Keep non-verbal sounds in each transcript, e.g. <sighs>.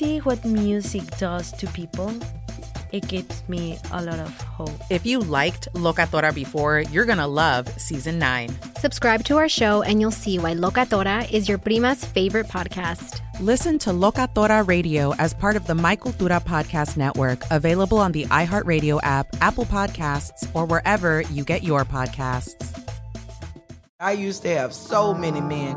what music does to people, it gives me a lot of hope. If you liked Locatora before, you're going to love season 9. Subscribe to our show and you'll see why Locatora is your prima's favorite podcast. Listen to Locatora Radio as part of the My Cultura Podcast Network, available on the iHeartRadio app, Apple Podcasts, or wherever you get your podcasts. I used to have so many men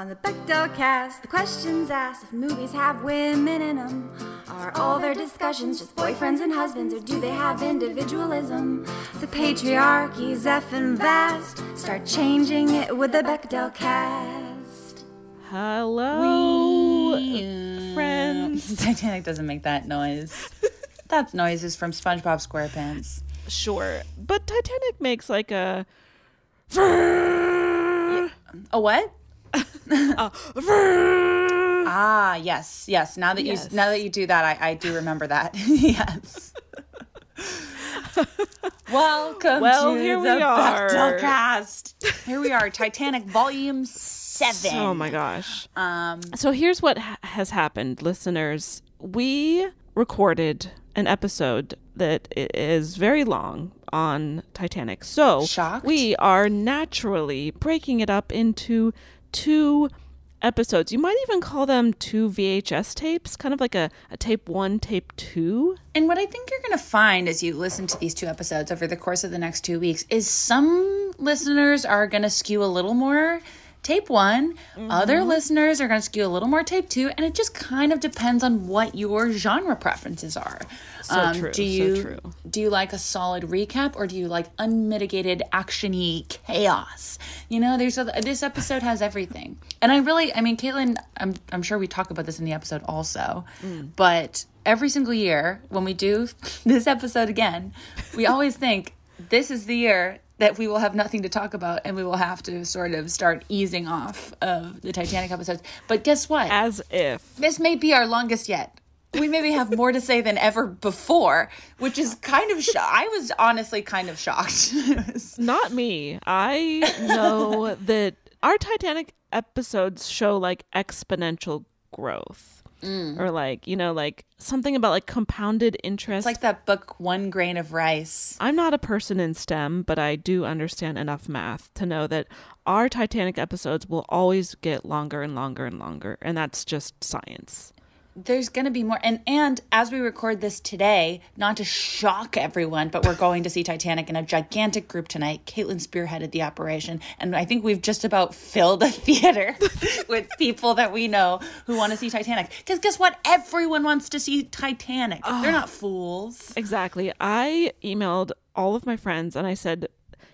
on the Bechdel cast, the questions asked if movies have women in them. Are all their discussions just boyfriends and husbands, or do they have individualism? The patriarchy's effing vast. Start changing it with the Bechdel cast. Hello, friends. <laughs> Titanic doesn't make that noise. that noise is from SpongeBob SquarePants. Sure, but Titanic makes like a. A what? Uh, <laughs> ah, yes, yes. Now that yes. you now that you do that, I, I do remember that. <laughs> yes. <laughs> Welcome well, to here the we are. cast. Here we are, Titanic Volume Seven. Oh my gosh. Um. So here's what ha- has happened, listeners. We recorded an episode that is very long on Titanic. So Shocked? we are naturally breaking it up into two episodes. You might even call them two VHS tapes, kind of like a, a tape one, tape two. And what I think you're going to find as you listen to these two episodes over the course of the next two weeks is some listeners are going to skew a little more tape one, mm-hmm. other listeners are going to skew a little more tape two, and it just kind of depends on what your genre preferences are. So um, true. Do you so true. do you like a solid recap or do you like unmitigated actiony chaos? You know, there's a, this episode has everything, and I really, I mean, Caitlin, I'm I'm sure we talk about this in the episode also, mm. but every single year when we do <laughs> this episode again, we always think this is the year that we will have nothing to talk about and we will have to sort of start easing off of the Titanic episodes. But guess what? As if. This may be our longest yet we maybe have more to say than ever before, which is kind of. Sh- I was honestly kind of shocked. <laughs> Not me. I know that our Titanic episodes show like exponential growth. Mm. Or like, you know, like something about like compounded interest. It's like that book One Grain of Rice. I'm not a person in STEM, but I do understand enough math to know that our Titanic episodes will always get longer and longer and longer, and that's just science there's going to be more and and as we record this today not to shock everyone but we're going to see titanic in a gigantic group tonight. Caitlin spearheaded the operation and i think we've just about filled a <laughs> theater with people that we know who want to see titanic. Because guess what? Everyone wants to see titanic. Oh, they're ah. not fools. Exactly. I emailed all of my friends and i said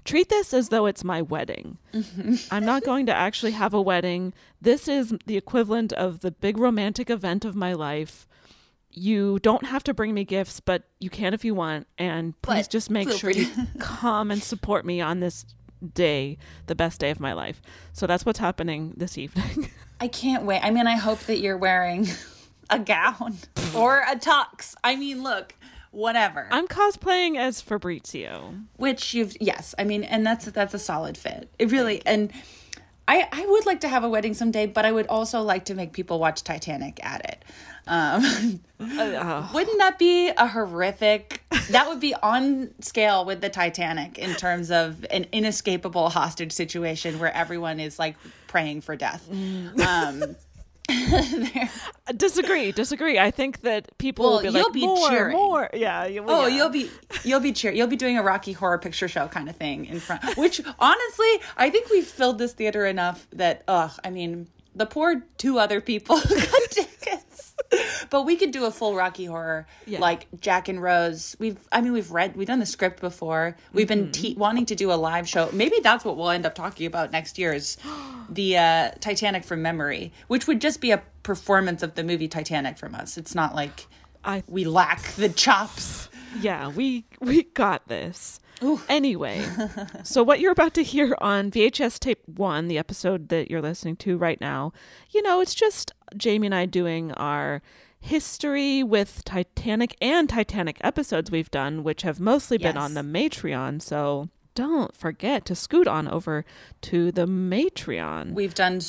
treat this as though it's my wedding. Mm-hmm. I'm not going to actually have a wedding. This is the equivalent of the big romantic event of my life. you don't have to bring me gifts, but you can if you want. And please But just make sure free you <laughs> come and support me on this day, the best day of my life. So that's what's happening this evening. <laughs> I can't wait. I mean, I hope that you're wearing <laughs> a gown or a tux. I mean, look, whatever. I'm cosplaying as Fabrizio. Which you've yes, I mean, and that's that's a solid fit. It really and I I would like to have a wedding someday, but I would also like to make people watch Titanic at it. Um, <laughs> wouldn't that be a horrific? That would be on scale with the Titanic in terms of an inescapable hostage situation where everyone is like praying for death. Um, disagree, disagree. I think that people Well, will be you'll like, be more, cheering. more. Yeah. you- Oh, yeah. you'll be you'll be cheer you'll be doing a Rocky Horror Picture Show kind of thing in front. Which honestly, I think we've filled this theater enough that ugh, I mean, the poor two other people <laughs> got tickets. <laughs> But we could do a full Rocky Horror Yeah. like Jack and Rose. We've I mean we've read we've done the script before. We've been Mm-hmm. te- wanting to do a live show. Maybe that's what we'll end up talking about next year is <gasps> the uh, Titanic from memory, which would just be a performance of the movie Titanic from us. It's not like I we lack the chops. Yeah, we we got this. Anyway, <laughs> so what you're about to hear on VHS tape 1, the episode that you're listening to right now, you know, it's just Jamie and I doing our history with Titanic and Titanic episodes we've done, which have mostly been on the Matreon. So don't forget to scoot on over to the Matreon. We've done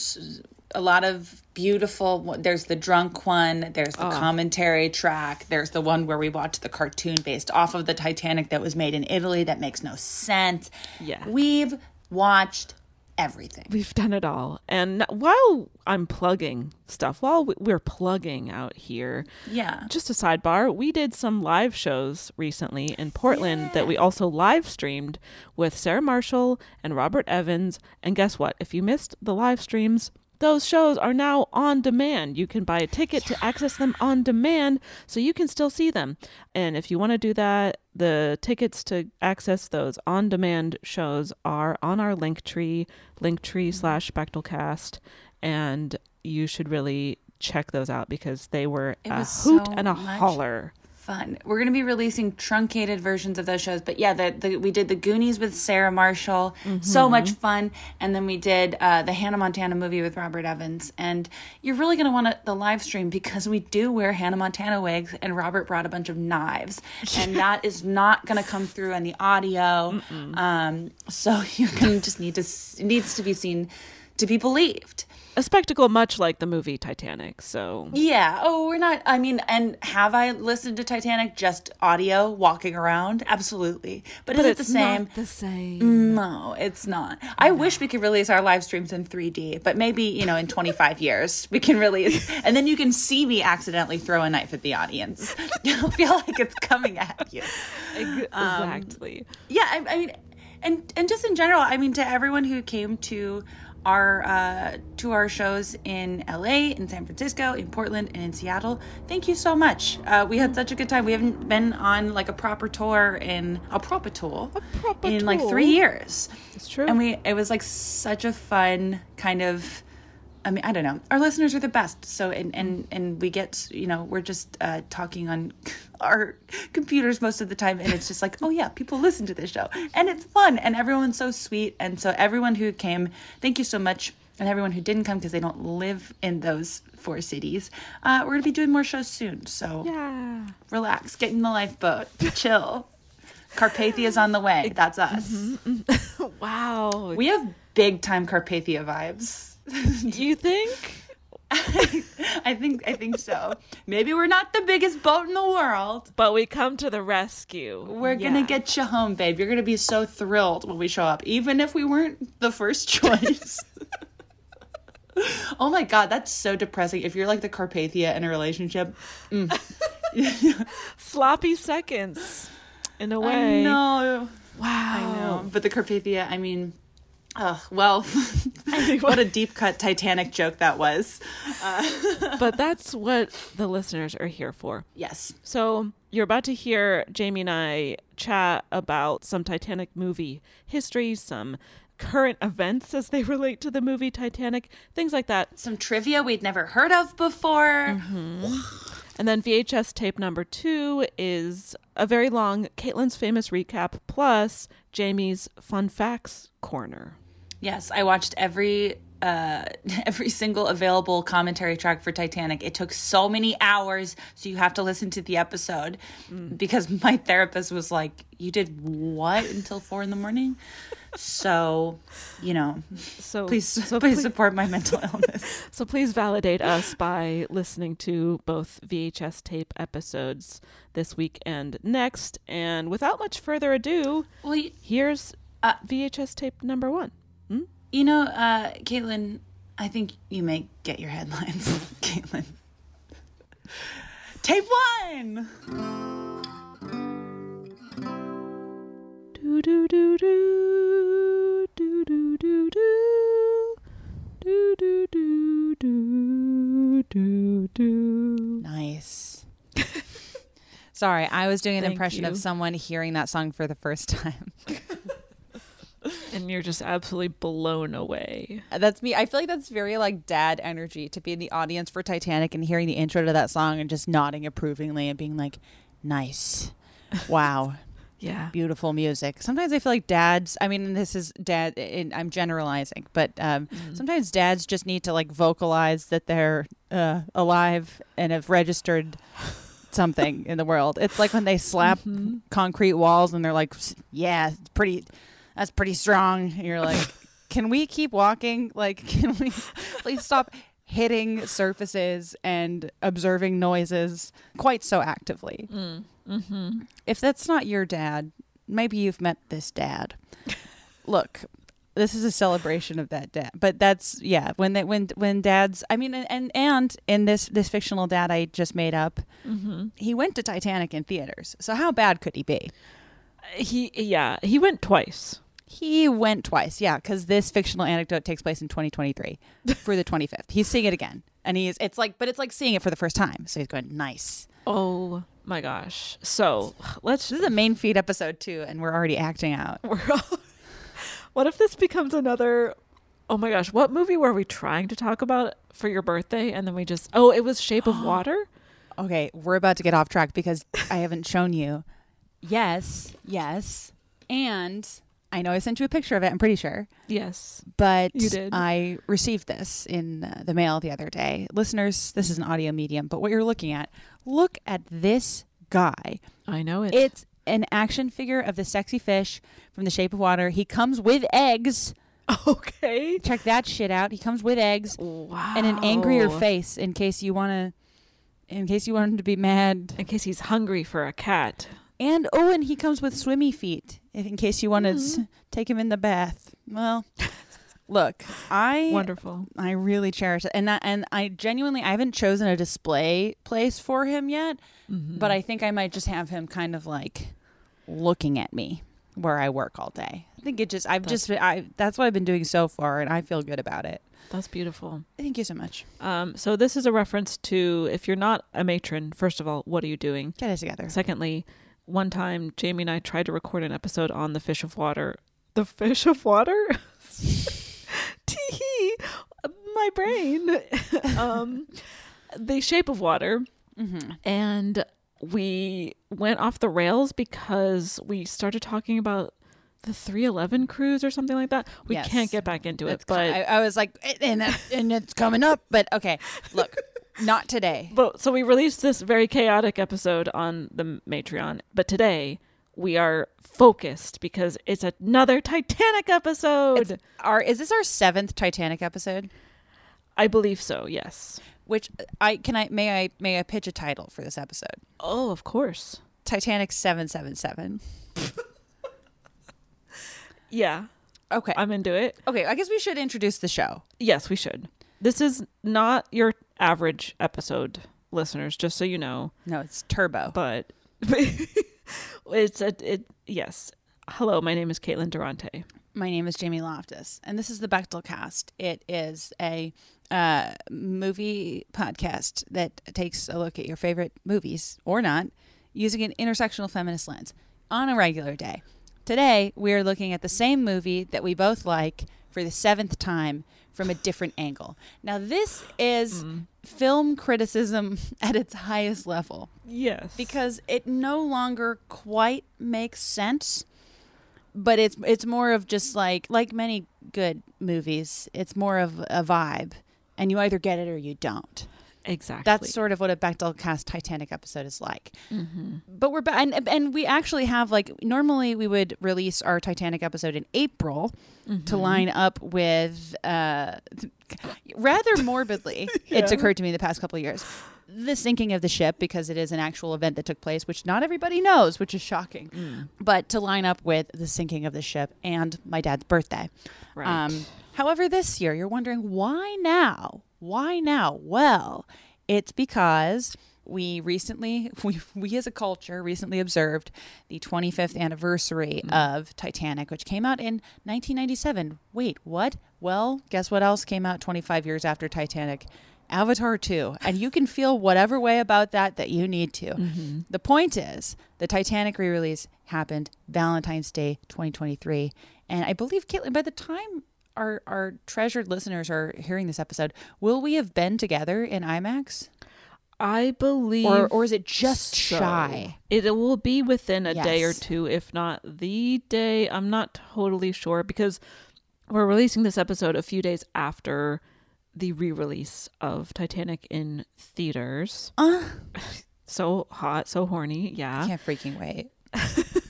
a lot of beautiful. There's the drunk one. There's the oh. commentary track. There's the one where we watch the cartoon based off of the Titanic that was made in Italy that makes no sense. Yeah. We've watched everything. We've done it all. And while I'm plugging stuff, while we- we're plugging out here, Yeah. just a sidebar, we did some live shows recently in Portland that we also live streamed with Sarah Marshall and Robert Evans. And guess what? If you missed the live streams, those shows are now on demand. You can buy a ticket to access them on demand so you can still see them. And if you want to do that, the tickets to access those on demand shows are on our link tree, linktree mm-hmm. slash bechdelcast. And you should really check those out because they were It a hoot so and a much holler. Fun. We're going to be releasing truncated versions of those shows, but yeah, the, the we did the Goonies with Sarah Marshall, so much fun, and then we did uh, the Hannah Montana movie with Robert Evans, and you're really going to want the live stream because we do wear Hannah Montana wigs, and Robert brought a bunch of knives, and that is not going to come through in the audio, um, so you're going to just need to needs to be seen to be believed. A spectacle much like the movie Titanic. So Yeah. Oh, we're not. I mean, and have I listened to Titanic just audio walking around? Absolutely. But, but is it the same? not the same. No, it's not. I wish we could release our live streams in 3D, but maybe, you know, in 25 years we can release, and then you can see me accidentally throw a knife at the audience. <laughs> You'll feel like it's coming at you. Um, exactly. Yeah, I, I mean, and and just in general, I mean, to everyone who came to our uh, to our shows in LA, in San Francisco, in Portland, and in Seattle, thank you so much. Uh, we had such a good time. We haven't been on like a proper tour in a proper tour proper in like three years. It's true. And we it was like such a fun kind of I mean, I don't know. Our listeners are the best. So, and and and we get, you know, we're just uh, talking on <laughs> our computers most of the time, and it's just like, oh yeah, people listen to this show, and it's fun, and everyone's so sweet, and so everyone who came, thank you so much, and everyone who didn't come because they don't live in those four cities. Uh, we're gonna be doing more shows soon, so yeah. relax, get in the lifeboat, chill. Carpathia's on the way. <laughs> That's us. <laughs> Wow. We have big time Carpathia vibes. <laughs> you think? <laughs> I think I think so. Maybe we're not the biggest boat in the world. But we come to the rescue. We're gonna get you home, babe. You're gonna be so thrilled when we show up, even if we weren't the first <laughs> choice. oh my god, that's so depressing. If you're like the Carpathia in a relationship, mm. sloppy seconds. In a way. No, Wow. I know. But the Carpathia, I mean, oh well. <laughs> <laughs> what a deep cut Titanic joke that was. Uh, <laughs> but that's what the listeners are here for. Yes. So you're about to hear Jamie and I chat about some Titanic movie history, some current events as they relate to the movie Titanic, things like that. Some trivia we'd never heard of before. Mm-hmm. And then VHS tape number two is a very long Caitlin's famous recap plus Jamie's fun facts corner. Yes, I watched every uh <laughs> every single available commentary track for Titanic. It took so many hours, so you have to listen to the episode because <laughs> my therapist was like, "You did what until 4 in the morning?" so, you know, So please so <laughs> please support my mental illness. So please validate us by listening to both VHS tape episodes this week and next. And without much further ado, Well, you, here's Uh, VHS tape number one. You know, uh Caitlin, I think you may get your headlines, <laughs> Caitlin. Tape 1. Do do do do do do do do do do do do do do. Nice. <laughs> Sorry, I was doing an Thank impression you. of someone hearing that song for the first time. <laughs> And you're just absolutely blown away. That's me. I feel like that's very like dad energy to be in the audience for Titanic and hearing the intro to that song and just nodding approvingly and being like, "Nice, wow, <laughs> Yeah. beautiful music." Sometimes I feel like dads. I mean, this is dad. And I'm generalizing, but um, sometimes dads just need to like vocalize that they're uh, alive and have registered something in the world. It's like when they slap concrete walls and they're like, "Yeah, it's pretty. That's pretty strong." And you're like, <laughs> "Can we keep walking? Like, <laughs> can we please stop hitting surfaces and observing noises quite so actively?" Mm-hmm. If that's not your dad, maybe you've met this dad. Look, this is a celebration of that dad. But that's yeah, when they when when dads, I mean and and, and in this this fictional dad I just made up, Mm-hmm. he went to Titanic in theaters. So how bad could he be? He yeah, he went twice. He went twice, yeah, because this fictional anecdote takes place in 2023 <laughs> for the 25th. He's seeing it again, and he's it's like, but it's like seeing it for the first time. So he's going nice. Oh my gosh. So let's This is a main feed episode too, and we're already acting out. <laughs> what if this becomes another oh my gosh what movie were we trying to talk about for your birthday and then we just oh it was shape of <gasps> water Okay, we're about to get off track because I haven't shown you. Yes, yes, and I know I sent you a picture of it. I'm pretty sure. yes but You did. I received this in uh, the mail the other day. Listeners, this is an audio medium, but what you're looking at, look at this guy. i know it It's an action figure of the sexy fish from The Shape of Water. He comes with eggs. <laughs> okay Check that shit out. He comes with eggs wow and an angrier face in case you want to in case you want him to be mad. in case he's hungry for a cat And oh, and he comes with swimmy feet in case you want to Mm-hmm. s- take him in the bath. Well, look, I wonderful I really cherish it, and that, and I genuinely I haven't chosen a display place for him yet, Mm-hmm. but I think I might just have him kind of like looking at me where I work all day. I think it just I've just I that's what I've been doing so far, and I feel good about it. that's beautiful Thank you so much. um so this is a reference to if you're not a matron first of all what are you doing Get it together. Secondly, one time Jamie and I tried to record an episode on the fish of water. The fish of water? <laughs> Tee my brain. <laughs> um, the shape of water. Mm-hmm. And we went off the rails because we started talking about the 311 cruise or something like that. We Yes. can't get back into it, That's but I, I was like, and that, and it's coming up, but okay, look, not today. But so we released this very chaotic episode on the Matreon, but today we are focused because it's another Titanic episode. It's our is this our seventh Titanic episode? I believe so. Yes. Which I can I may I may I pitch a title for this episode? Oh, of course. Titanic seven seven seven. <laughs> Yeah, Okay. I'm into it. okay, I guess we should introduce the show. Yes, we should. This is not your average episode, listeners. Just so you know, No, it's Turbo. but <laughs> it's a it. Yes. Hello, my name is Caitlin Durante. My name is Jamie Loftus, and this is the Bechdel Cast. It is a uh, movie podcast that takes a look at your favorite movies or not using an intersectional feminist lens on a regular day. Today, we are looking at the same movie that we both like for the seventh time from a different angle. Now, this is mm-hmm. film criticism <laughs> at its highest level Yes. because it no longer quite makes sense but it's it's more of just like like many good movies it's more of a vibe and you either get it or you don't exactly. that's sort of what a Bechdel cast Titanic episode is like. Mm-hmm. But we're back, and, and we actually have like normally we would release our Titanic episode in April to Mm-hmm. line up with uh, rather morbidly. <laughs> It's occurred to me the past couple of years the sinking of the ship because it is an actual event that took place, which not everybody knows, which is shocking. Mm. But to line up with the sinking of the ship and my dad's birthday. Right. Um, however, this year you're wondering why now? Why now? Well, it's because we recently, <laughs> we, we as a culture recently observed the 25th anniversary hmm. of Titanic, which came out in 1997. Wait, what? Well, guess what else came out 25 years after Titanic? Avatar 2. And you can feel whatever way about that that you need to. Mm-hmm. The point is, the Titanic re release happened Valentine's Day 2023. And I believe, Caitlin, by the time our, our treasured listeners are hearing this episode, will we have been together in IMAX? I believe, Or, or is it just so. shy? It will be within a day or two, if not the day. I'm not totally sure because we're releasing this episode a few days after the re-release of Titanic in theaters. Uh, <laughs> So hot, so horny, I yeah. can't freaking wait. <laughs>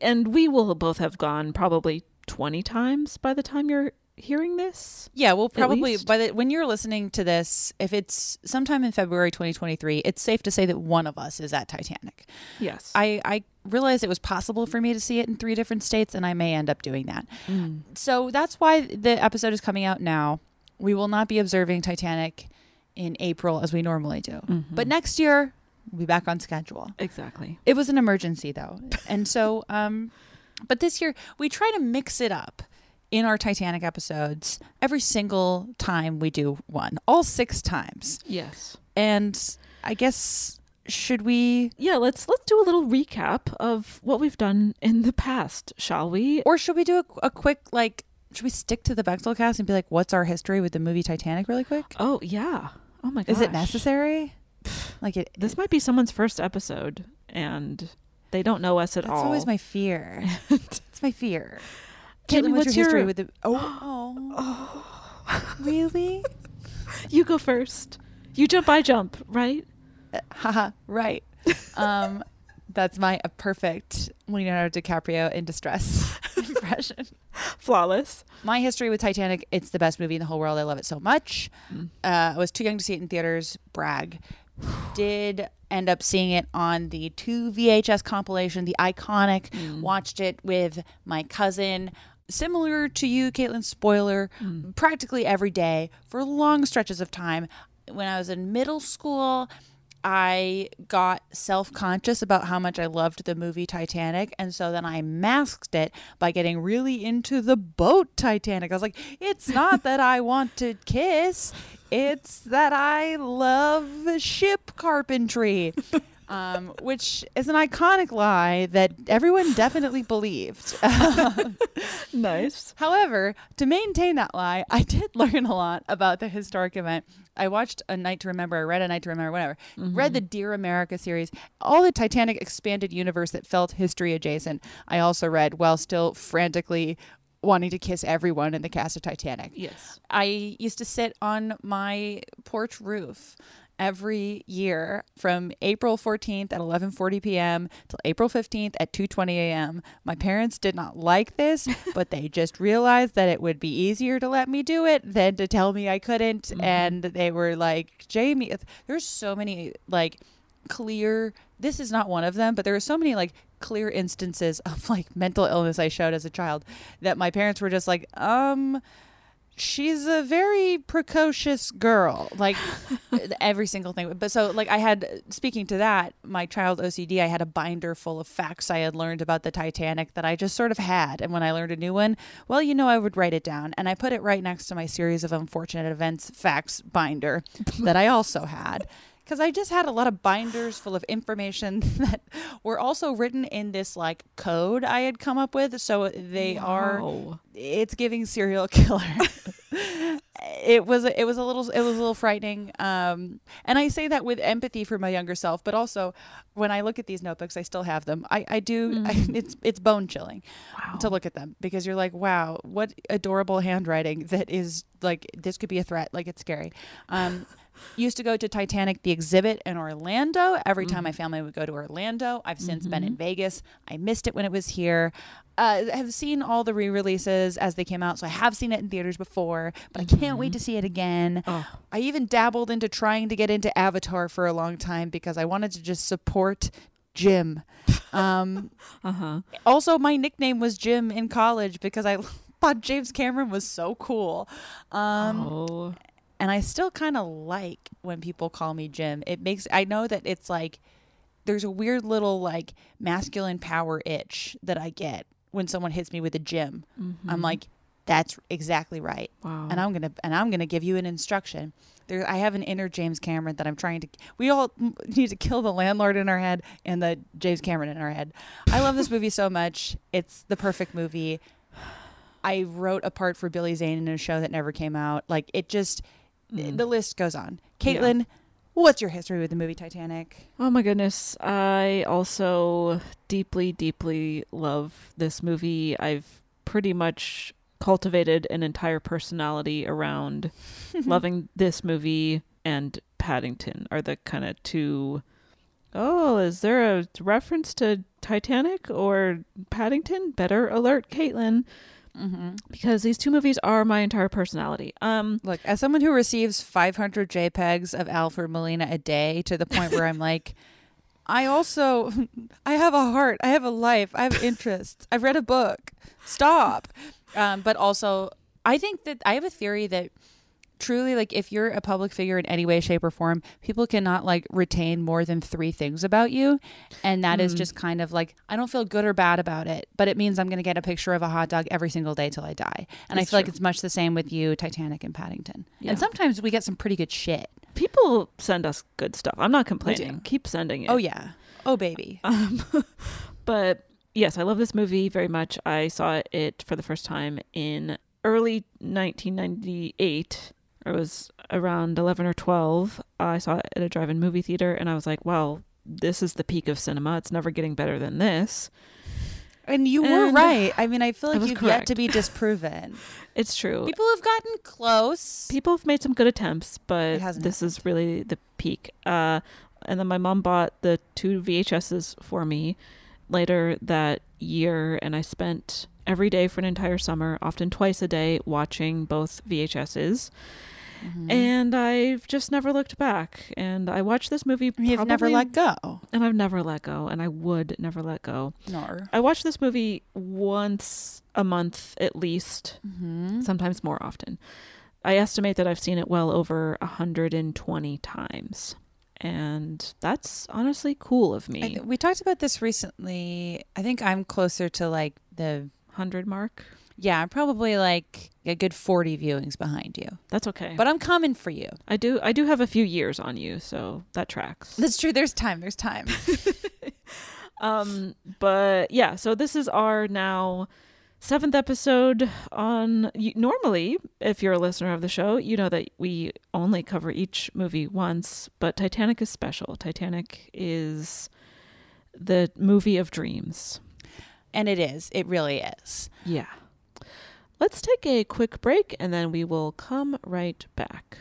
And we will both have gone probably 20 times by the time you're hearing this. Yeah, we'll probably by the when you're listening to this, if it's sometime in February 2023, it's safe to say that one of us is at Titanic. Yes. I I realized it was possible for me to see it in three different states, and I may end up doing that. Mm. So that's why the episode is coming out now. We will not be observing Titanic in April as we normally do, Mm-hmm. but next year we'll be back on schedule. exactly. It was an emergency though. and so um but this year we try to mix it up in our Titanic episodes every single time we do one. All 6 times. Yes. And I guess should we Yeah, let's let's do a little recap of what we've done in the past, shall we? or should we do a, a quick like should we stick to the Bechdel cast and be like what's our history with the movie Titanic really quick? Oh, yeah. Oh my god. Is it necessary? <sighs> Like it This might be someone's first episode and they don't know us at That's all. always my fear. <laughs> it's my fear. Caitlin, what's, what's your history your- with the <gasps> Oh, oh. <gasps> really? <laughs> You go first. You jump, I jump, right? Haha, right. Um, that's my a perfect Leonardo DiCaprio in distress <laughs> impression. Flawless. My history with Titanic, it's the best movie in the whole world. I love it so much. Uh, I was too young to see it in theaters. Brag. Did end up seeing it on the two VHS compilation, the iconic. Watched it with my cousin. Similar to you, Caitlin, spoiler, mm. practically every day for long stretches of time. When I was in middle school, I got self conscious about how much I loved the movie Titanic. And so then I masked it by getting really into the boat Titanic. I was like, it's not that I want to kiss, it's that I love ship carpentry. <laughs> Um, which is an iconic lie that everyone definitely believed. <laughs> Nice. However, to maintain that lie, I did <laughs> learn a lot about the historic event. I watched A Night to Remember, I read A Night to Remember, whatever. Read the Dear America series, all the Titanic expanded universe that felt history adjacent. I also read while still frantically wanting to kiss everyone in the cast of Titanic. Yes. I used to sit on my porch roof every year from April 14th at 11:40 p.m. till April 15th at 2:20 a.m. My parents did not like this, <laughs> but they just realized that it would be easier to let me do it than to tell me I couldn't and they were like, "Jamie, there's so many like clear this is not one of them, but there are so many like clear instances of like mental illness I showed as a child that my parents were just like, um she's a very precocious girl like <laughs> every single thing. But so like i had speaking to that my child ocd i had a binder full of facts i had learned about the titanic that i just sort of had. And when i learned a new one well you know i would write it down. And i put it right next to my series of unfortunate events facts binder that i also had because I just had a lot of binders full of information <laughs> that were also written in this like code I had come up with. So they are, it's giving serial <laughs> killer. it was it was a little it was a little frightening. Um and i say that with empathy for my younger self but also when i look at these notebooks i still have them. I i do I, <laughs> it's it's bone chilling to look at them because you're like wow what adorable handwriting that is like this could be a threat. Like it's scary. Um used to go to titanic the exhibit in orlando every time my family would go to orlando i've since been in vegas i missed it when it was here uh, have seen all the re-releases as they came out, so I have seen it in theaters before, but I can't wait to see it again. I even dabbled into trying to get into Avatar for a long time because I wanted to just support Jim. Um, <laughs> Uh-huh. Also, my nickname was Jim in college because I <laughs> thought James Cameron was so cool. Um, Oh. And I still kind of like when people call me Jim. It makes I know that it's like there's a weird little like masculine power itch that I get when someone hits me with a Jim. I'm mm-hmm. like, that's exactly right. Wow. And I'm gonna and I'm gonna give you an instruction. There, I have an inner James Cameron that I'm trying to. We all need to kill the landlord in our head and the James Cameron in our head. I love this movie so much. It's the perfect movie. I wrote a part for Billy Zane in a show that never came out. Like it just, Mm. the list goes on. Caitlin, what's your history with the movie Titanic? Oh my goodness. I also deeply, deeply love this movie. I've pretty much cultivated an entire personality around <laughs> loving this movie and Paddington are the kind of two Oh, is there a reference to Titanic or Paddington? Better alert, Caitlin. Because these two movies are my entire personality. Um, Look, as someone who receives 500 JPEGs of Alfred Molina a day to the point where I'm like, <laughs> I also, <laughs> I have a heart, I have a life, I have interests. I've read a book. Stop. Um, but also, I think that I have a theory that truly, like, if you're a public figure in any way, shape, or form, people cannot like retain more than three things about you, and that is just kind of like I don't feel good or bad about it, but it means I'm going to get a picture of a hot dog every single day till I die, and I That's feel like it's much the same with you, Titanic and Paddington. Yeah. And sometimes we get some pretty good shit. people send us good stuff. I'm not complaining. Keep sending it. Oh yeah. Oh baby. <laughs> Um, but yes, I love this movie very much. I saw it for the first time in early 1998. I was around 11 or 12. I saw it at a drive-in movie theater, and I was like, "Well, this is the peak of cinema. It's never getting better than this." And you were right. I mean, I feel like was you've yet to be <laughs> disproven. It's true. People have gotten close. People have made some good attempts, but this is really the peak. Uh, and then my mom bought the two VHSs for me later that year, and I spent every day for an entire summer, often twice a day, watching both VHSs. Mm-hmm. And I've just never looked back. And I watched this movie. You've never let go. And I've never let go, and I would never let go. Nor. I watch this movie once a month at least, Mm-hmm. sometimes more often. I estimate that I've seen it well over 120 times. And that's honestly cool of me. th- we talked about this recently. I think I'm closer to like the 100 mark. Yeah, I'm probably like a good 40 viewings behind you. That's okay. But I'm coming for you. I do I do have a few years on you, so that tracks. That's true. There's time. There's time. <laughs> Um, but yeah, so this is our now seventh episode on. you- Normally, if you're a listener of the show, you know that we only cover each movie once, but Titanic is special. Titanic is the movie of dreams. and it is. It really is. Yeah. Let's take a quick break and then we will come right back.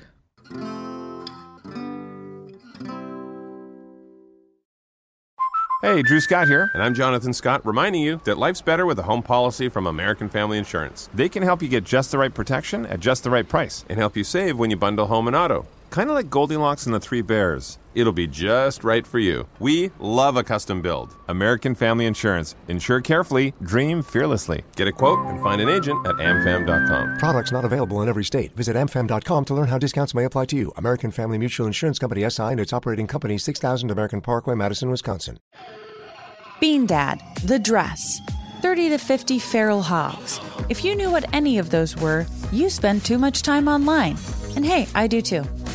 Hey, Drew Scott here, and I'm Jonathan Scott, reminding you that life's better with a home policy from American Family Insurance. They can help you get just the right protection at just the right price and help you save when you bundle home and auto. Kind of like Goldilocks and the Three Bears. It'll be just right for you. We love a custom build. American Family Insurance. Insure carefully, dream fearlessly. Get a quote and find an agent at amfam.com. Products not available in every state. Visit amfam.com to learn how discounts may apply to you. American Family Mutual Insurance Company SI and its operating company 6000 American Parkway, Madison, Wisconsin. Bean Dad, The Dress, 30 to 50 Feral Hogs. If you knew what any of those were, you spend too much time online. And hey, I do too.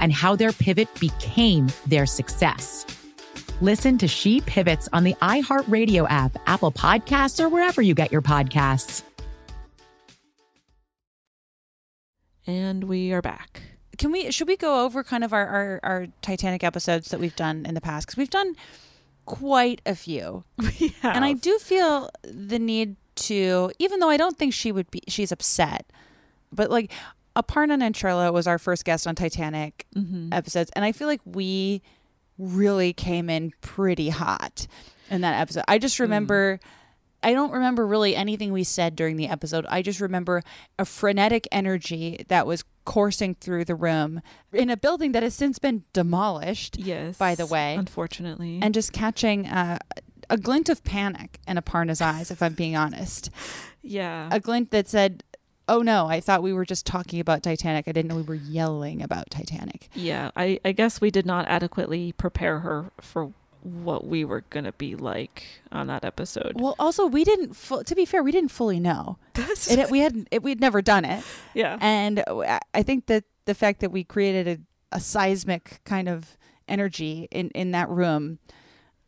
and how their pivot became their success. Listen to She Pivots on the iHeartRadio app, Apple Podcasts, or wherever you get your podcasts. And we are back. Can we? Should we go over kind of our our, our Titanic episodes that we've done in the past? Because we've done quite a few, <laughs> and I do feel the need to, even though I don't think she would be, she's upset, but like Aparna Nancherla was our first guest on Titanic Mhm. episodes, and I feel like we really came in pretty hot in that episode. I just remember. I don't remember really anything we said during the episode. I just remember a frenetic energy that was coursing through the room in a building that has since been demolished. Yes. By the way. Unfortunately. And just catching uh, a glint of panic in Aparna's eyes, if I'm being honest. <laughs> Yeah. A glint that said, Oh no, I thought we were just talking about Titanic. I didn't know we were yelling about Titanic. Yeah, I, I guess we did not adequately prepare her for what we were going to be like on that episode. Well, also we didn't. Fu- to be fair, we didn't fully know. <laughs> It, we had it, we'd never done it. Yeah. and I- I think that the fact that we created a, a seismic kind of energy in in that room,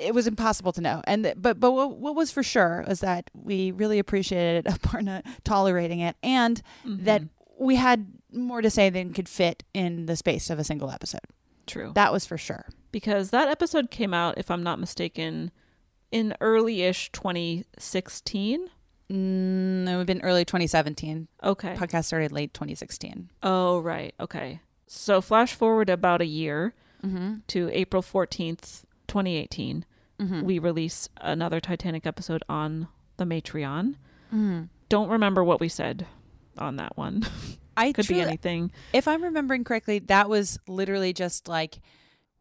it was impossible to know. And but but what, what was for sure was that we really appreciated <laughs> Aparna tolerating it, and that we had more to say than could fit in the space of a single episode. True. That was for sure. Because that episode came out, if I'm not mistaken, in early ish 2016. Mm, it would have been early 2017. Okay. Podcast started late 2016. Oh, right. Okay. So flash forward about a year Mhm. to April 14th, 2018. Mhm. We release another Titanic episode on the Matreon. Mhm. Don't remember what we said on that one. I <laughs> could truly- be anything. If I'm remembering correctly, that was literally just like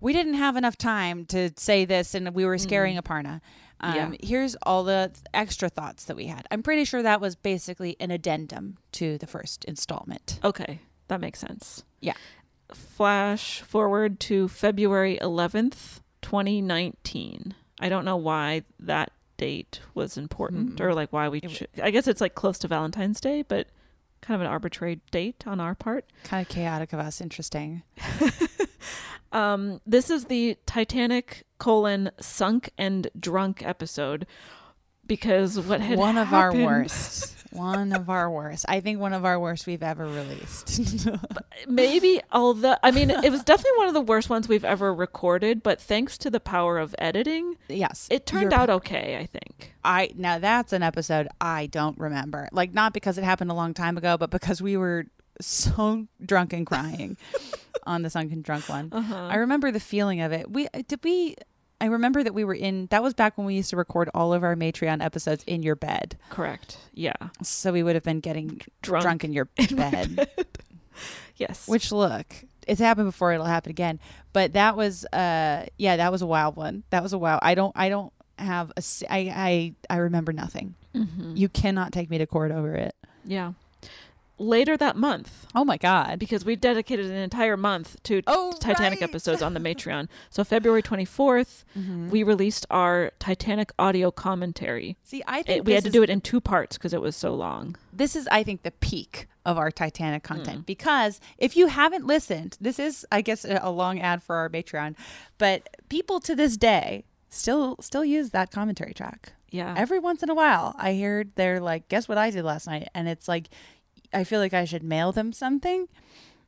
we didn't have enough time to say this, and we were scaring Aparna. Um, Yeah. Here's all the extra thoughts that we had. I'm pretty sure that was basically an addendum to the first installment. Okay, that makes sense. Yeah. Flash forward to February 11th, 2019. I don't know why that date was important Mm. or like why we ch- I guess it's like close to Valentine's Day, but kind of an arbitrary date on our part. Kind of chaotic of us. Interesting. <laughs> Um, this is the Titanic colon sunk and drunk episode because what had one of our worst. One of our worst. I think one of our worst we've ever released. <laughs> maybe although I mean it was definitely one of the worst ones we've ever recorded, but thanks to the power of editing, yes, it turned out okay. I think. I now that's an episode I don't remember. Like not because it happened a long time ago, but because we were so drunk and crying <laughs> on the sunken drunk one. Uh-huh. I remember the feeling of it. We did we I remember that we were in that was back when we used to record all of our Matreon episodes in your bed. Correct. Yeah. So we would have been getting Drunk drunk, in your <laughs> in my bed. Yes. Which look, it's happened before. It'll happen again. But that was, uh, yeah, that was a wild one. That was a wild. I don't, I don't have a. I, I, I remember nothing. Mhm. You cannot take me to court over it. Yeah. Later that month. Oh my god. Because we dedicated an entire month to Oh, Titanic episodes on the Matreon. So February 24th, Mhm. we released our Titanic audio commentary. See, I It- think we had to is- do it in two parts because it was so long. this is i think the peak of our titanic Hmm. content because if you haven't listened this is i guess a a long ad for our patreon but people to this day still still use that commentary track Yeah. every once in a while i hear they're like guess what i did last night and it's like i feel like i should mail them something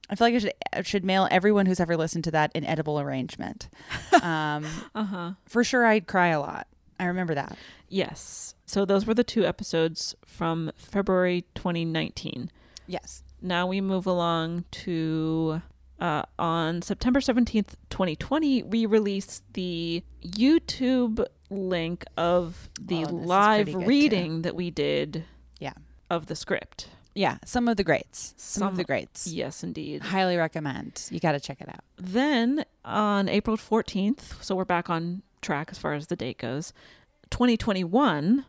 I feel like I should I should mail everyone who's ever listened to that an edible arrangement. <laughs> Um, Uh-huh. For sure, I'd cry a lot. I remember that. Yes. So those were the two episodes from February 2019. Yes. Now we move along to uh, on September 17th, 2020, we released the YouTube link of the Oh, live good, too. reading that we did Yeah. of the script. Yeah, some of the greats. Some, of the greats. Yes, indeed. Highly recommend. You got to check it out. Then on April 14th, so we're back on track as far as the date goes, 2021,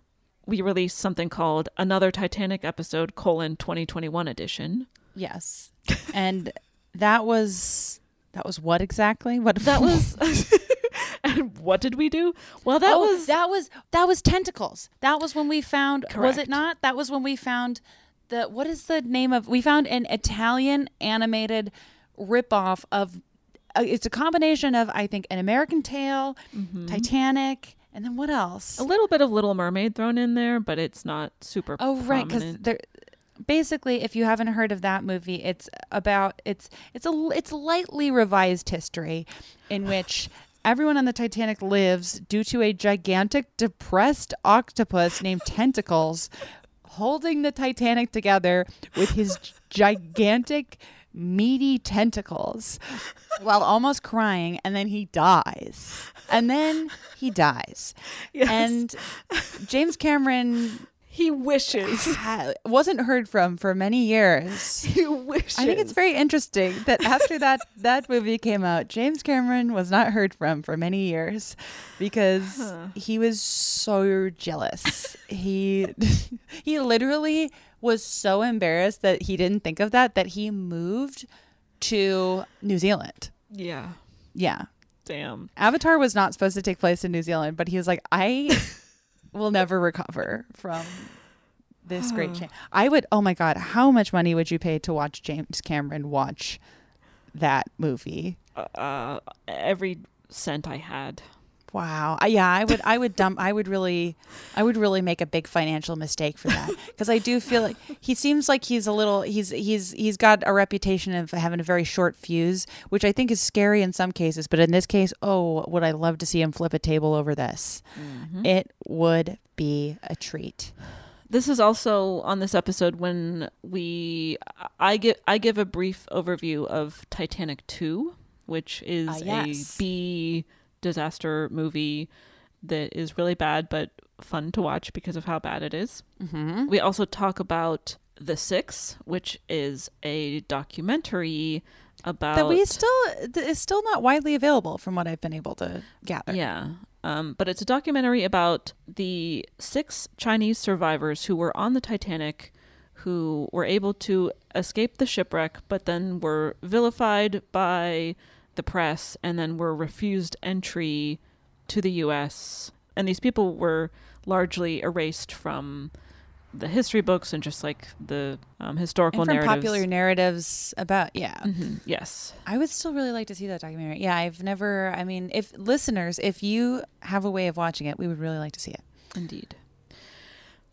we released something called Another Titanic Episode, colon, 2021 edition. Yes. <laughs> and that was that was what exactly? What That <laughs> was <laughs> and what did we do? Well, that Oh, was that was that was tentacles. That was when we found was it not? That was when we found the what is the name of we found an Italian animated ripoff of uh, it's a combination of I think an American Tail, Titanic, and then what else? a little bit of Little Mermaid thrown in there, but it's not super Oh right, because there. Basically, if you haven't heard of that movie, it's about it's it's a it's lightly revised history, in which <sighs> everyone on the Titanic lives due to a gigantic depressed octopus named <laughs> Tentacles, holding the Titanic together with his gigantic meaty tentacles, while almost crying, and then he dies, and then he dies, <laughs> and James Cameron he wishes wasn't heard from for many years. <laughs> He wishes. I think it's very interesting that after that <laughs> that movie came out, James Cameron was not heard from for many years because Huh. he was so jealous. he <laughs> he literally was so embarrassed that he didn't think of that that he moved to New Zealand. Yeah. Yeah. Damn. Avatar was not supposed to take place in New Zealand, but he was like, I will never recover from this great <sighs> change. I would, oh my God, how much money would you pay to watch James Cameron watch that movie? Uh, every cent I had. Wow. Uh, Yeah, I would I would dump I would really I would really make a big financial mistake for that because I do feel like he seems like he's a little he's he's he's got a reputation of having a very short fuse, which I think is scary in some cases, but in this case, oh, would I love to see him flip a table over this. It would be a treat. This is also on this episode when we I give I give a brief overview of Titanic 2, which is Ah, yes. a B disaster movie that is really bad but fun to watch because of how bad it is. Mhm. We also talk about The Six, which is a documentary about That we still is still not widely available from what I've been able to gather. Yeah. Um, but it's a documentary about the six Chinese survivors who were on the Titanic who were able to escape the shipwreck, but then were vilified by the press and then were refused entry to the U.S. And these people were largely erased from the history books and just like the um, historical and from narratives. popular narratives about yeah Mhm, Yes. i would still really like to see that documentary yeah i've never i mean if listeners if you have a way of watching it we would really like to see it Indeed.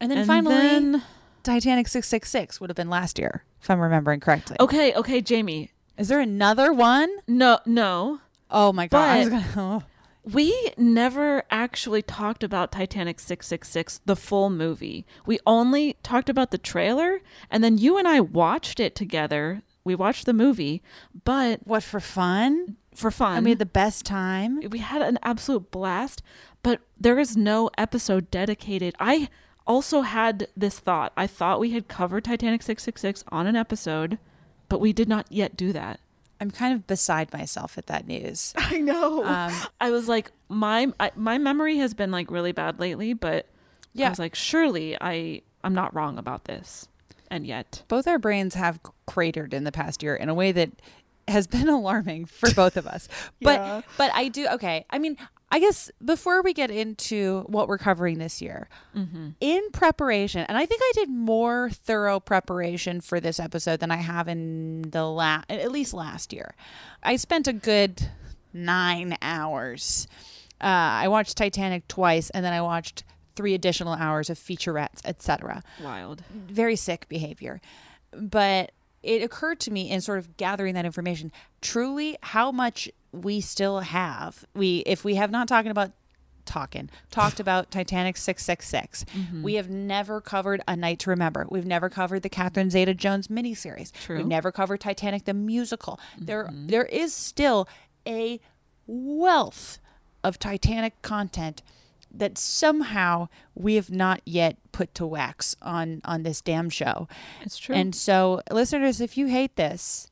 and then And finally then- titanic 666 would have been last year if i'm remembering correctly Okay, okay, Jamie. Is there another one No, no. oh my god gonna, <laughs> oh. We never actually talked about Titanic 666, the full movie. We only talked about the trailer, and then you and I watched it together. We watched the movie, but. what for fun For fun. i mean the best time we had an absolute blast, but there is no episode dedicated. I also had this thought. I thought we had covered Titanic 666 on an episode, but we did not yet do that. I'm kind of beside myself at that news. <laughs> I know. Um, I was like, my I, my memory has been like really bad lately, but Yeah. I was like, surely I I'm not wrong about this, and yet both our brains have cratered in the past year in a way that has been <laughs> alarming for both of us. But Yeah. but I do okay. I mean, I guess before we get into what we're covering this year, Mm-hmm. in preparation, and I think I did more thorough preparation for this episode than I have in the last, at least last year. I spent a good nine hours. Uh, I watched Titanic twice, and then I watched three additional hours of featurettes, etc wild. very sick behavior. But it occurred to me in sort of gathering that information, truly how much we still have. We if we have not talking about talking talked <laughs> about Titanic 666. Mm-hmm. We have never covered A Night to Remember. We've never covered the Catherine Zeta-Jones miniseries. True. We've never covered Titanic the musical. There Mm-hmm. there is still a wealth of Titanic content that somehow we have not yet put to wax on on this damn show. It's true. And so, listeners, if you hate this,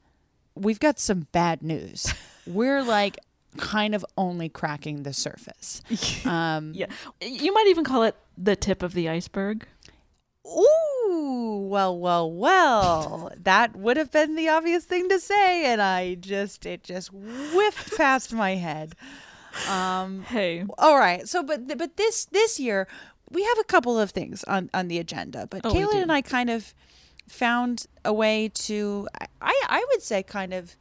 we've got some bad news. <laughs> We're like kind of only cracking the surface. <laughs> Um, yeah, you might even call it the tip of the iceberg. Ooh, well, well, well. that would have been the obvious thing to say, and I just it just whiffed past my head. Um, hey, all right. So, but but this this year we have a couple of things on on the agenda. But Oh, do. and I kind of found a way to I I would say kind of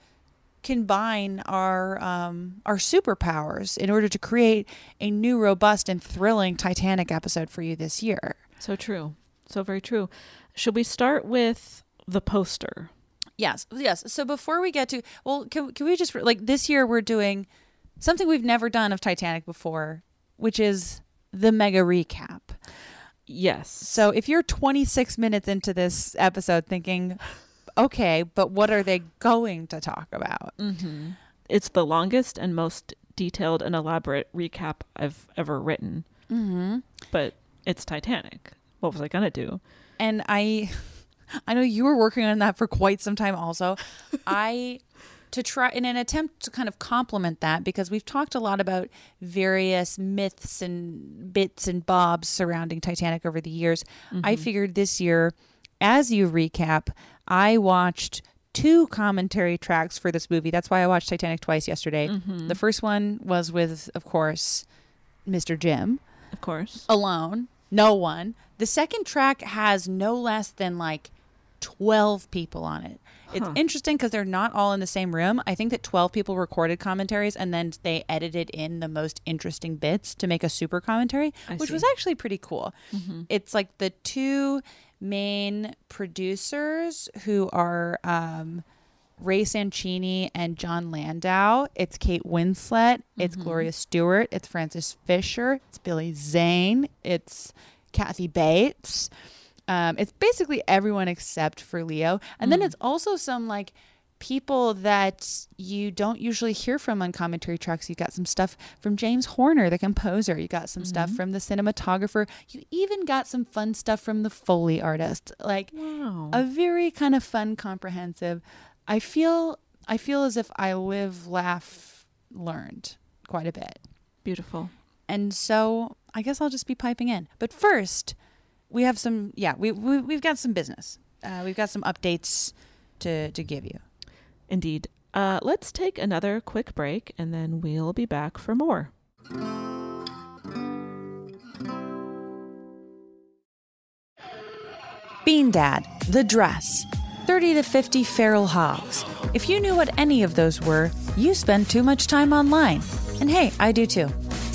combine our um, our superpowers in order to create a new, robust, and thrilling Titanic episode for you this year. So true. So very true. Should we start with the poster? Yes, yes. So before we get to well, can can we just like this year we're doing something we've never done of Titanic before, which is the mega recap. Yes. So if you're 26 minutes into this episode thinking, okay, but what are they going to talk about? Mm-hmm. It's the longest and most detailed and elaborate recap I've ever written. Mm-hmm. But it's Titanic. What was I gonna do? And I, <laughs> I know you were working on that for quite some time. Also, <laughs> I to try in an attempt to kind of complement that because we've talked a lot about various myths and bits and bobs surrounding Titanic over the years. I Mhm. figured this year, as you recap, I watched two commentary tracks for this movie. That's why I watched Titanic twice yesterday. Mhm. The first one was with, of course, Mr. Jim Of course. alone, no one. The second track has no less than like 12 people on it. It's Huh. interesting because they're not all in the same room. I think that 12 people recorded commentaries and then they edited in the most interesting bits to make a super commentary, I which see. was actually pretty cool. Mhm. It's like the two main producers who are um, Rae Sanchini and Jon Landau. It's Kate Winslet. It's Mhm. Gloria Stuart. It's Frances Fisher. It's Billy Zane. It's Kathy Bates. Um, it's basically everyone except for Leo. And then Mm. it's also some like people that you don't usually hear from on commentary tracks. You got some stuff from James Horner, the composer. You got some stuff Mhm. from the cinematographer. You even got some fun stuff from the Foley artist. Like Wow. a very kind of fun, comprehensive. I feel I feel as if I live, laugh, learned quite a bit. Beautiful. And so I guess I'll just be piping in. But first, we have some. Yeah, we, we we've got some business. Uh, we've got some updates to to give you. Indeed. Uh, let's take another quick break and then we'll be back for more. Bean Dad, The Dress, 30 to 50 Feral Hogs. If you knew what any of those were, you spend too much time online. And hey, I do too.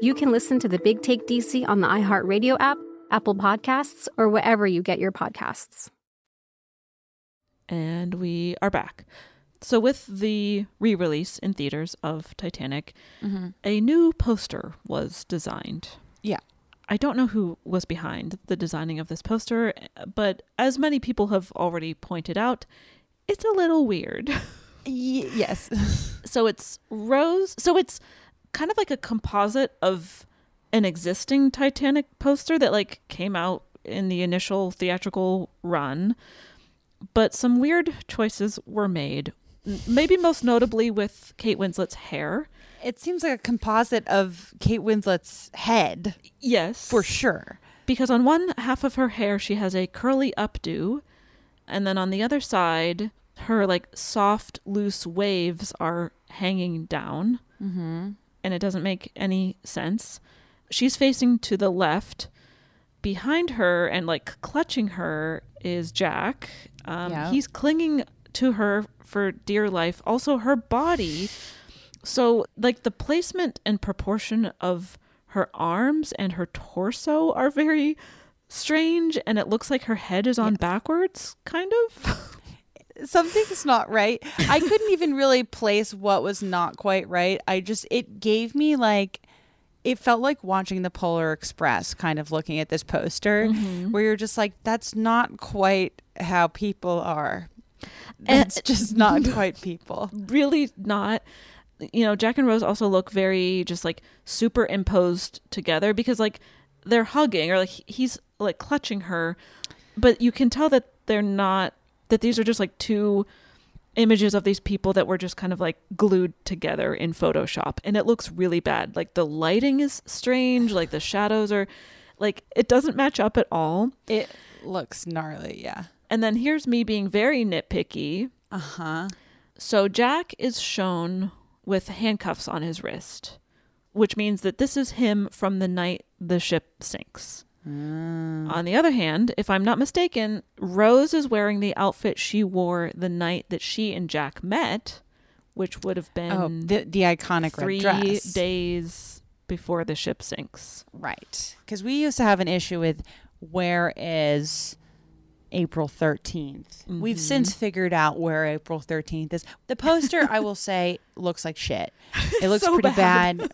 you can listen to the Big Take DC on the iHeartRadio app, Apple Podcasts, or wherever you get your podcasts. And we are back. So, with the re release in theaters of Titanic, Mhm. a new poster was designed. Yeah. I don't know who was behind the designing of this poster, but as many people have already pointed out, it's a little weird. <laughs> yes. so it's Rose. So it's kind of like a composite of an existing Titanic poster that like came out in the initial theatrical run, but some weird choices were made. Maybe most notably with Kate Winslet's hair. It seems like a composite of Kate Winslet's head. Yes. For sure. Because on one half of her hair, she has a curly updo, and then on the other side, her like soft, loose waves are hanging down, Mm-hmm. And it doesn't make any sense. She's facing to the left. Behind her and like clutching her is Jack. Um, Yeah. He's clinging to her for dear life. Also, her body. So, like, the placement and proportion of her arms and her torso are very strange, and it looks like her head is on backwards, kind of. <laughs> Something's not right. I <laughs> couldn't even really place what was not quite right. I just, it gave me like, it felt like watching the Polar Express, kind of looking at this poster, Mhm. where you're just like, that's not quite how people are. That's <laughs> just not <laughs> quite people. really not. You know, Jack and Rose also look very just like superimposed together because like they're hugging or like he's like clutching her, but you can tell that they're not that these are just like two images of these people that were just kind of like glued together in Photoshop and it looks really bad. Like the lighting is strange, like the <sighs> shadows are like it doesn't match up at all. It looks gnarly, yeah. And then here's me being very nitpicky. Uh huh. So Jack is shown with handcuffs on his wrist, which means that this is him from the night the ship sinks. On the other hand, if I'm not mistaken, Rose is wearing the outfit she wore the night that she and Jack met, which would have been Oh, the, the iconic three days before the ship sinks. Right. Because we used to have an issue with where is April 13th. We've Mhm. since figured out where April 13th is. The poster, I will say, looks like shit. It <laughs> looks So pretty bad. bad.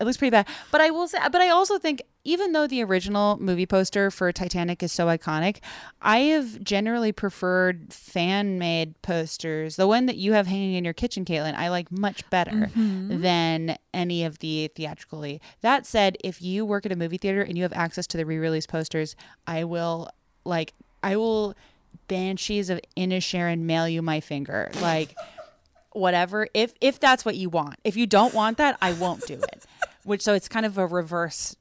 It looks pretty bad. But I will say, but I also think even though the original movie poster for Titanic is so iconic, I have generally preferred fan made posters. The one that you have hanging in your kitchen, Caitlin, I like much better Mhm. than any of the theatrically. That said, if you work at a movie theater and you have access to the re release posters, I will, like, I will Banshees of Inisherin mail you my finger. Like, whatever if if that's what you want if you don't want that i won't do it which so it's kind of a reverse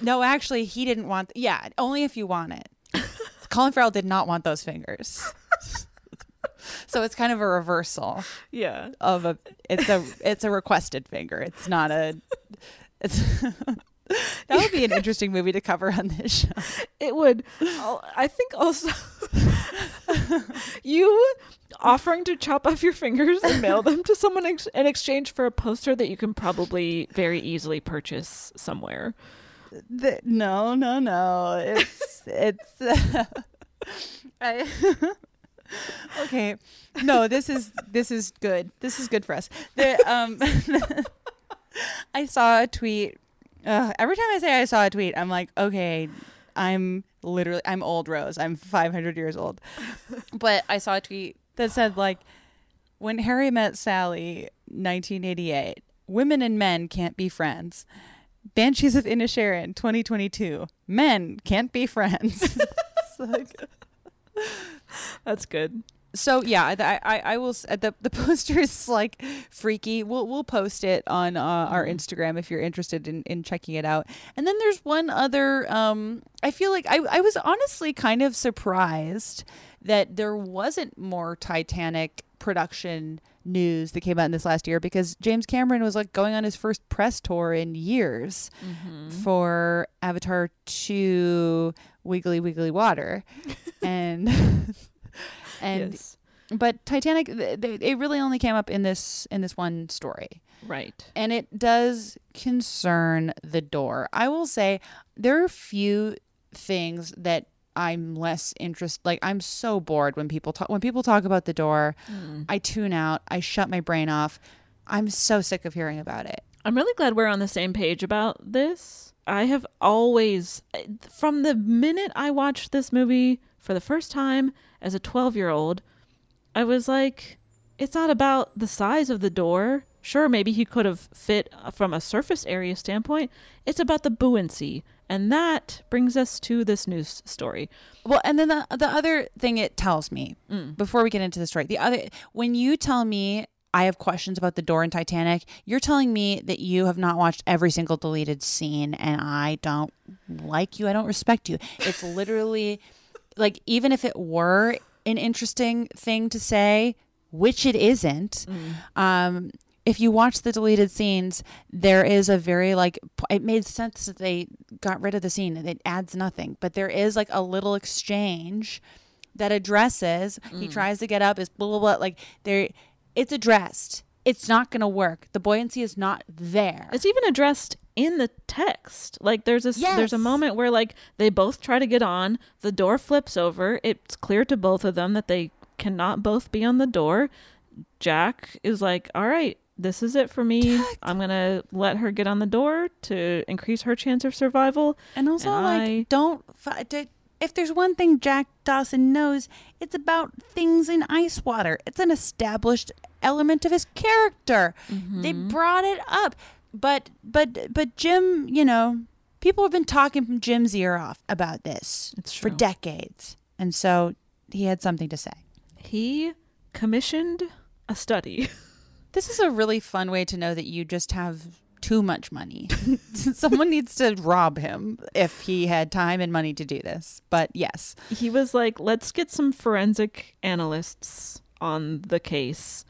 no actually he didn't want yeah only if you want it <laughs> colin farrell did not want those fingers so it's kind of a reversal Yeah. of a it's a it's a requested finger it's not a it's <laughs> that would be an interesting movie to cover on this show It would. I think also you offering to chop off your fingers and mail them to someone ex- in exchange for a poster that you can probably very easily purchase somewhere. The, no, no, no. It's <laughs> it's. <laughs> I, okay, no. This is this is good. This is good for us. The, um, <laughs> I saw a tweet. Uh, every time I say I saw a tweet, I'm like, okay, I'm literally I'm old Rose. I'm 500 years old. But I saw a tweet that said like, when Harry met Sally, 1988, women and men can't be friends. Banshees of Inisherin, 2022. Men can't be friends. <laughs> Like- That's good. so yeah, I, I I will the the poster is like freaky. We'll we'll post it on uh, our Instagram if you're interested in in checking it out. And then there's one other. Um, I feel like I I was honestly kind of surprised that there wasn't more Titanic production news that came out in this last year because James Cameron was like going on his first press tour in years mm-hmm. for Avatar 2 Wiggly Wiggly Water. <laughs> and <laughs> and Yes. but Titanic th- th- it really only came up in this in this one story. Right. And it does concern the door. I will say there are few things that I'm less interested like I'm so bored when people talk when people talk about the door. Mm. I tune out. I shut my brain off. I'm so sick of hearing about it. I'm really glad we're on the same page about this. I have always, from the minute I watched this movie for the first time as a 12 year old, I was like, it's not about the size of the door. Sure, maybe he could have fit from a surface area standpoint. It's about the buoyancy. And that brings us to this news story. Well, and then the the other thing it tells me Mm. before we get into the story, the other when you tell me I have questions about the door in Titanic, you're telling me that you have not watched every single deleted scene, and I don't like you. I don't respect you. It's <laughs> literally like even if it were an interesting thing to say, which it isn't. Um, if you watch the deleted scenes, there is a very like it made sense that they got rid of the scene. It adds nothing, but there is like a little exchange that addresses. He Mm. tries to get up, is blah blah blah. Like there, it's addressed. It's not going to work. The buoyancy is not there. It's even addressed in the text. Like there's a s- there's a moment where like they both try to get on, the door flips over. It's clear to both of them that they cannot both be on the door. Jack is like, "All right, this is it for me. I'm going to let her get on the door to increase her chance of survival." And also, like, I- don't. If there's one thing Jack Dawson knows, it's about things in ice water. It's an established element of his character. They Mm-hmm. brought it up, but but but Jim, you know, people have been talking from Jim's ear off about this for decades, and so he had something to say. he commissioned a study. <laughs> This is a really fun way to know that you just have too much money. <laughs> Someone needs to rob him if he had time and money to do this. But yes. he was like, let's get some forensic analysts on the case.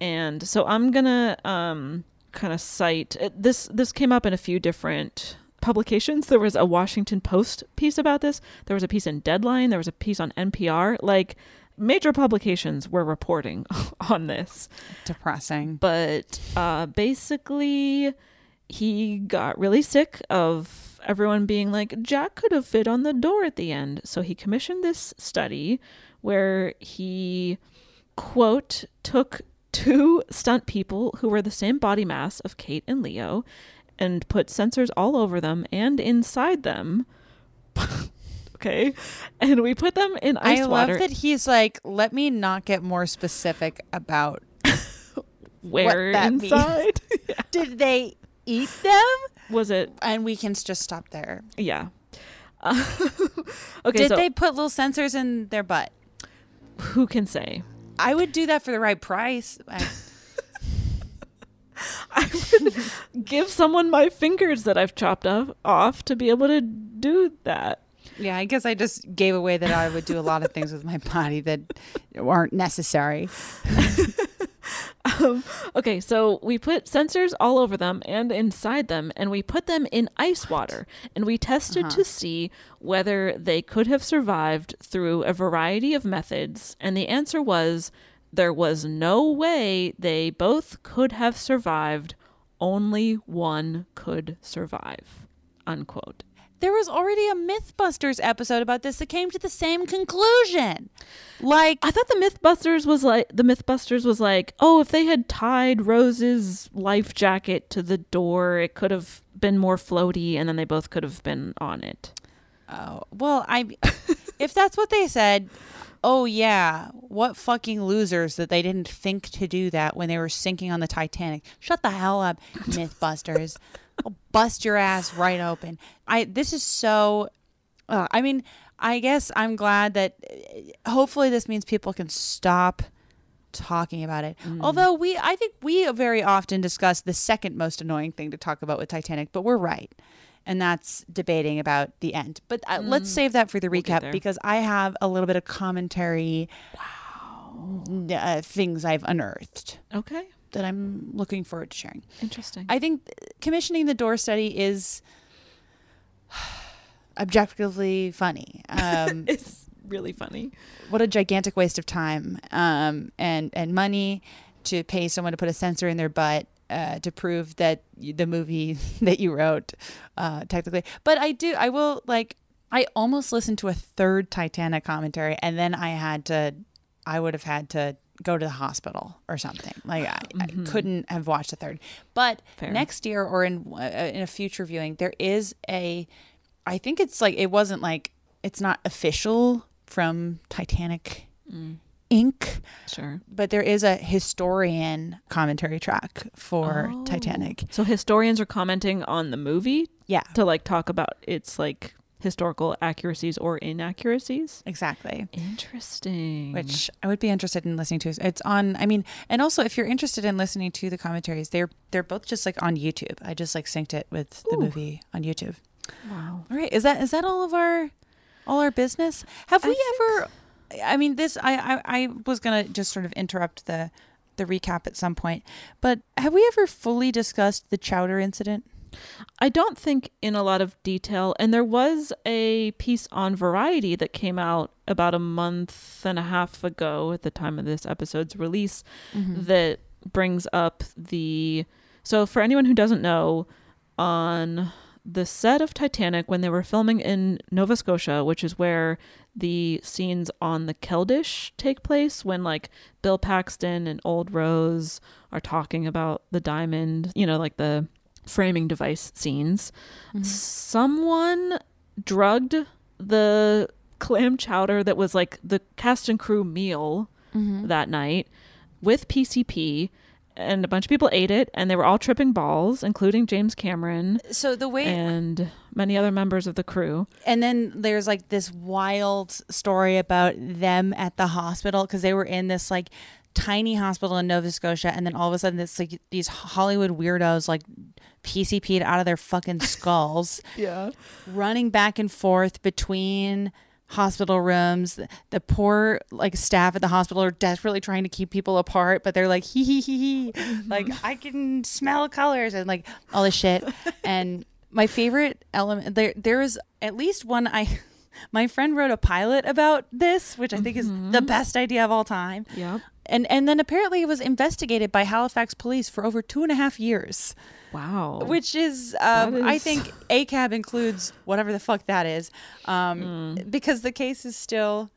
And so I'm gonna um, kind of cite it- this. This came up in a few different publications. There was a Washington Post piece about this. There was a piece in Deadline. There was a piece on NPR. Like major publications were reporting <laughs> on this. Depressing. But uh, basically, he got really sick of everyone being like, Jack could have fit on the door at the end. So he commissioned this study where he, quote, took two stunt people who were the same body mass of Kate and Leo and put sensors all over them and inside them. <laughs> okay. And we put them in ice I water. love that he's like, let me not get more specific about <laughs> Where what that means." inside? <laughs> Did they eat them? Was it? And we can just stop there. Yeah. Uh, <laughs> okay. Did so they put little sensors in their butt? who can say? I would do that for the right price. I- would Give someone my fingers that I've chopped off, off to be able to do that. Yeah, I guess I just gave away that I would do a lot of things with my body that aren't necessary. <laughs> Um, okay, so we put sensors all over them and inside them, and we put them in ice water, and we tested Uh-huh. to see whether they could have survived through a variety of methods, and the answer was there was no way they both could have survived. Only one could survive. Unquote. There was already a Mythbusters episode about this that came to the same conclusion. Like I thought the MythBusters was like the MythBusters was like, oh, if they had tied Rose's life jacket to the door, it could have been more floaty, and then they both could have been on it. Oh, well, I <laughs> if that's what they said, oh yeah, what fucking losers that they didn't think to do that when they were sinking on the Titanic. Shut the hell up, <laughs> Mythbusters. I'll bust your ass right open. I this is so uh, I mean, I guess I'm glad that uh, hopefully this means people can stop talking about it. Although we I think we very often discuss the second most annoying thing to talk about with Titanic, but we're right. And that's debating about the end. But uh, let's Mm. save that for the We'll recap because I have a little bit of commentary wow. uh, things I've unearthed Okay. That I'm looking forward to sharing. Interesting. I think commissioning the door study is <sighs> objectively funny. Um, <laughs> it's really funny. What a gigantic waste of time um, and and money to pay someone to put a sensor in their butt uh, to prove that y- the movie <laughs> that you wrote uh, technically. But I do. I will like. I almost listened to a third Titanic commentary, and then I had to. I would have had to go to the hospital or something. Like I, I couldn't have watched a third. But Fair. next year or in uh, in a future viewing, there is a. I think it's like it wasn't like it's not official from Titanic Inc. Sure. But there is a historian commentary track for Titanic. So historians are commenting on the movie, Yeah. to like talk about its like historical accuracies or inaccuracies. Exactly. Interesting. Which I would be interested in listening to. It's on I mean, and also if you're interested in listening to the commentaries, they're they're both just like on YouTube. I just like synced it with the Ooh. movie on YouTube. Wow. All right. Is that is that all of our all our business? Have we ever I mean this I, I I was gonna just sort of interrupt the the recap at some point. But have we ever fully discussed the chowder incident? I don't think in a lot of detail. And there was a piece on Variety that came out about a month and a half ago at the time of this episode's release Mhm. that brings up the. So, for anyone who doesn't know, on the set of Titanic, when they were filming in Nova Scotia, which is where the scenes on the Keldysh take place, when like Bill Paxton and Old Rose are talking about the diamond, you know, like the framing device scenes, someone drugged the clam chowder that was like the cast and crew meal Mhm. that night with PCP. And a bunch of people ate it, and they were all tripping balls, including James Cameron. So the way and many other members of the crew. And then there's like this wild story about them at the hospital because they were in this like tiny hospital in Nova Scotia, and then all of a sudden, this like these Hollywood weirdos like PCP'd out of their fucking skulls, <laughs> Yeah. running back and forth between hospital rooms. The, poor like staff at the hospital are desperately trying to keep people apart, but they're like hee hee hee hee, <laughs> like I can smell colors and like all this shit. <laughs> and my favorite element there there is at least one I. My friend wrote a pilot about this, which I think is mm-hmm. the best idea of all time. Yep. And and then apparently it was investigated by Halifax police for over two and a half years. Wow. Which is, um, That I is- think <laughs> ACAB includes whatever the fuck that is, um, Hmm. because the case is still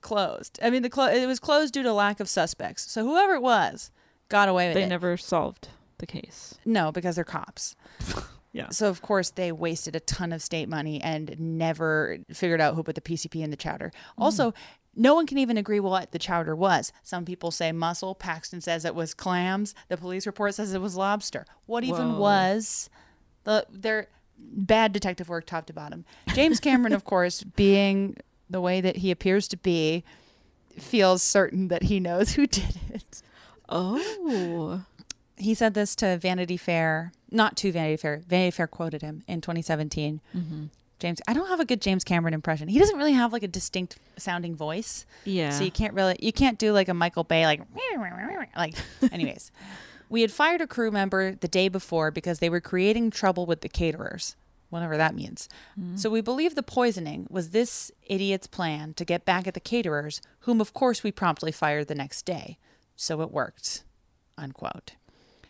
closed. I mean, the clo- it was closed due to lack of suspects. So whoever it was got away with They it. never solved the case. no, because they're cops. <laughs> Yeah. So of course they wasted a ton of state money and never figured out who put the PCP in the chowder. Also, no one can even agree what the chowder was. Some people say mussel. Paxton says it was clams. The police report says it was lobster. What even Whoa. was the their bad detective work top to bottom? James Cameron, of course, <laughs> being the way that he appears to be, feels certain that he knows who did it. Oh. He said this to Vanity Fair, not to Vanity Fair. Vanity Fair quoted him in 2017. Mhm. James, I don't have a good James Cameron impression. He doesn't really have like a distinct sounding voice. Yeah. So you can't really, you can't do like a Michael Bay, like, <laughs> like, anyways. we had fired a crew member the day before because they were creating trouble with the caterers, whatever that means. Mm. So we believe the poisoning was this idiot's plan to get back at the caterers, whom of course we promptly fired the next day. So it worked, unquote.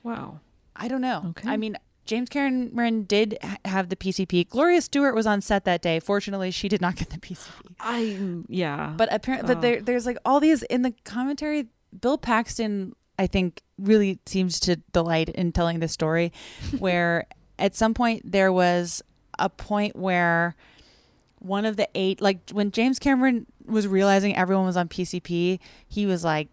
Wow. I don't know. Okay. I mean, James Cameron did ha- have the PCP. Gloria Stuart was on set that day. Fortunately, she did not get the PCP. I yeah. But apparently, Oh. but there, there's like all these in the commentary. Bill Paxton, I think, really seems to delight in telling this story, <laughs> where at some point there was a point where one of the eight, like when James Cameron was realizing everyone was on PCP, he was like,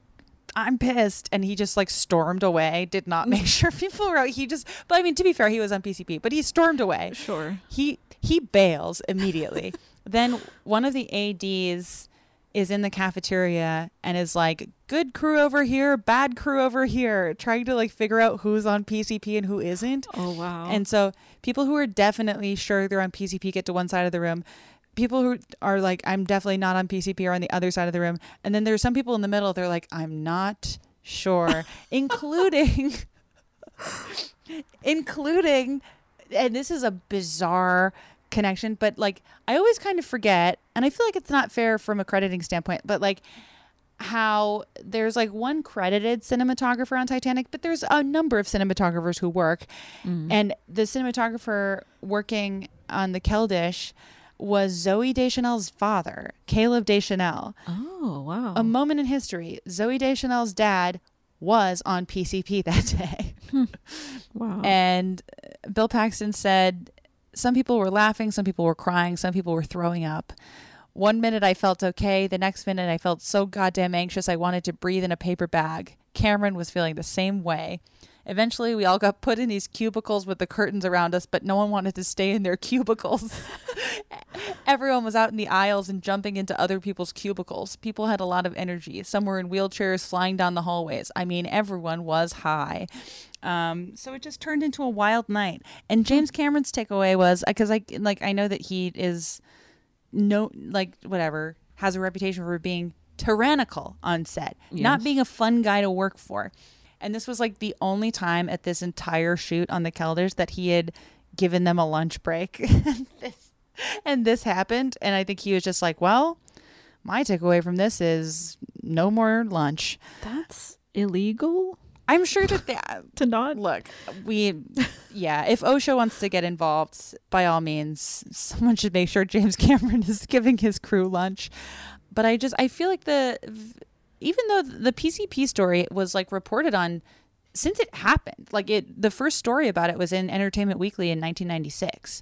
I'm pissed. And he just like stormed away, did not make <laughs> sure people were out. He just, but I mean, to be fair, he was on PCP, but he stormed away. Sure. He, he bails immediately. <laughs> then one of the ADs is in the cafeteria and is like, good crew over here, bad crew over here, trying to like figure out who's on PCP and who isn't. Oh wow. And so people who are definitely sure they're on PCP get to one side of the room. People who are like, I'm definitely not on PCP are on the other side of the room. And then there's some people in the middle, they're like, I'm not sure, <laughs> including, including, and this is a bizarre connection, but like, I always kind of forget, and I feel like it's not fair from a crediting standpoint, but like, how there's like one credited cinematographer on Titanic, but there's a number of cinematographers who work. Mm-hmm. And the cinematographer working on the Keldysh was Zooey Deschanel's father, Caleb Deschanel. Oh, wow. A moment in history. Zooey Deschanel's dad was on PCP <laughs> that day. <laughs> Wow. And uh, Bill Paxton said some people were laughing, some people were crying, some people were throwing up. One minute I felt okay, the next minute I felt so goddamn anxious I wanted to breathe in a paper bag. Cameron was feeling the same way. Eventually, we all got put in these cubicles with the curtains around us, but no one wanted to stay in their <laughs> cubicles. <laughs> Everyone was out in the aisles and jumping into other people's cubicles. People had a lot of energy. Some were in wheelchairs flying down the hallways. I mean, everyone was high. Um, so it just turned into a wild night. And James Cameron's takeaway was because I like I know that he is no like whatever has a reputation for being tyrannical on set, not being a fun guy to work for. And this was like the only time at this entire shoot on the Kelders that he had given them a lunch break. <laughs> and, this, and this happened. And I think he was just like, well, my takeaway from this is no more lunch. That's illegal. I'm sure that they, uh, <laughs> to not look. We, yeah. If OSHA wants to get involved, by all means, someone should make sure James <laughs> Cameron is giving his crew lunch. But I just I feel like the even though the PCP story was like reported on since it happened, like it the first story about it was in Entertainment Weekly in 1996.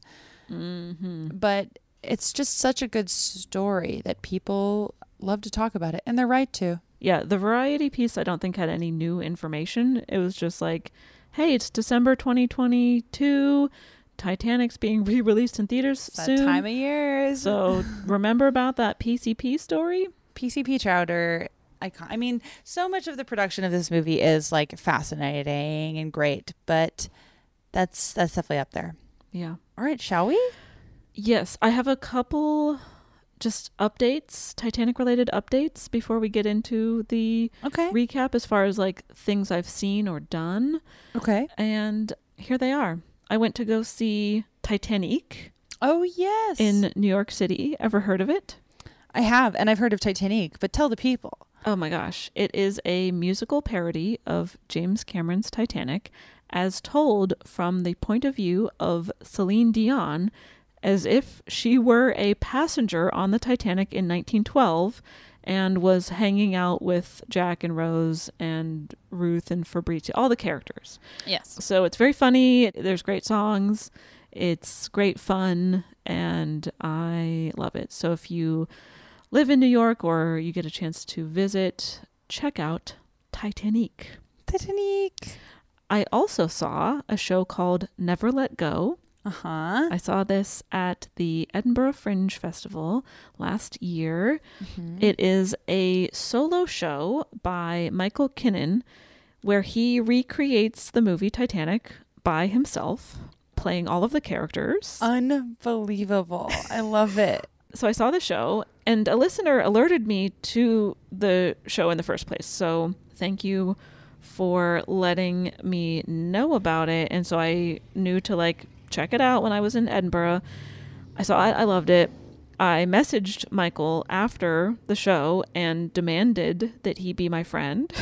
Mm-hmm. But it's just such a good story that people love to talk about it, and they're right to. Yeah, the variety piece I don't think had any new information. It was just like, hey, it's December 2022. Titanic's being re-released in theaters That soon. time of year. So remember about that PCP story? PCP Chowder. I, ca- I mean, so much of the production of this movie is like fascinating and great, but that's that's definitely up there. Yeah. All right, shall we? Yes, I have a couple just updates, Titanic related updates before we get into the okay. recap as far as like things I've seen or done. Okay. And here they are. I went to go see Titanic Oh yes, in New York City. Ever heard of it? I have, and I've heard of Titanic, but tell the people. Oh my gosh. It is a musical parody of James Cameron's Titanic as told from the point of view of Celine Dion as if she were a passenger on the Titanic in 1912 and was hanging out with Jack and Rose and Ruth and Fabrizio, all the characters. Yes. So it's very funny. There's great songs. It's great fun and I love it. So if you live in New York or you get a chance to visit, check out Titanic. Titanic. I also saw a show called Never Let Go. Uh huh. I saw this at the Edinburgh Fringe Festival last year. Mhm. It is a solo show by Michael Kinnan where he recreates the movie Titanic by himself, playing all of the characters. Unbelievable. I love it. So I saw the show, and a listener alerted me to the show in the first place. So thank you for letting me know about it. And so I knew to like check it out when I was in Edinburgh. I saw it, I loved it. I messaged Michael after the show and demanded that he be my friend.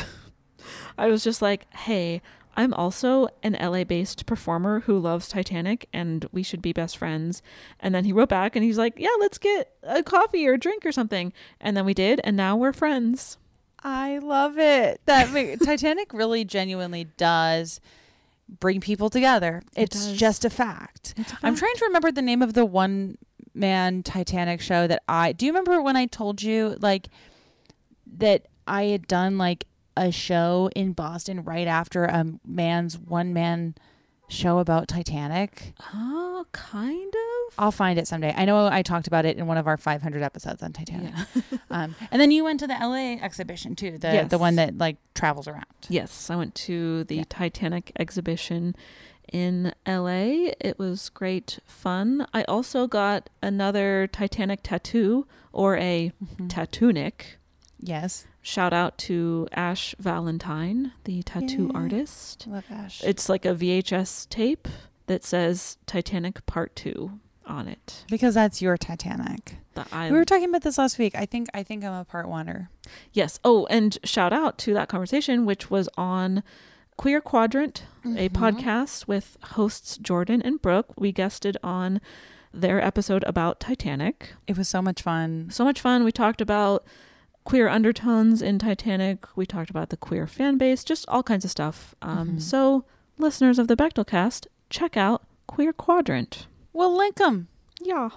<laughs> I was just like, hey, I'm also an LA based performer who loves Titanic and we should be best friends. And then he wrote back and he's like, yeah, let's get a coffee or a drink or something. And then we did, and now we're friends. I love it. That <laughs> Titanic really genuinely does bring people together. It It's does. just a fact. I'm trying to remember the name of the one man Titanic show that I do you remember when I told you like that I had done like a show in Boston right after a man's one man show about Titanic? Oh, kind of. I'll find it someday. I know I talked about it in one of our 500 episodes on Titanic. <laughs> um, and then you went to the LA exhibition too, the Yes. the one that like travels around. Yes, I went to the Titanic exhibition in LA. It was great fun. I also got another Titanic tattoo or a tattoonik. Yes. Shout out to Ash Valentine, the tattoo artist. Love Ash. It's like a VHS tape that says Titanic Part 2 on it. Because that's your Titanic. We were talking about this last week. I think I think I'm a part oneer. Yes. Oh, and shout out to that conversation, which was on Queer Quadrant, a Mhm. podcast with hosts Jordan and Brooke. We guested on their episode about Titanic. It was so much fun. So much fun. We talked about queer undertones in Titanic. We talked about the queer fan base, just all kinds of stuff. Um, Mhm. So, listeners of the Bechdel Cast, check out Queer Quadrant. We'll link them. Yeah.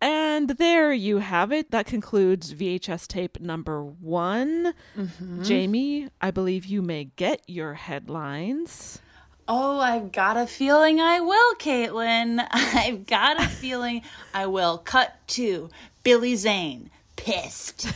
And there you have it. That concludes VHS tape number one. Mhm. Jamie, I believe you may get your headlines. Oh, I've got a feeling I will, Caitlin. <laughs> I've got a feeling I will. Cut to Billy Zane, pissed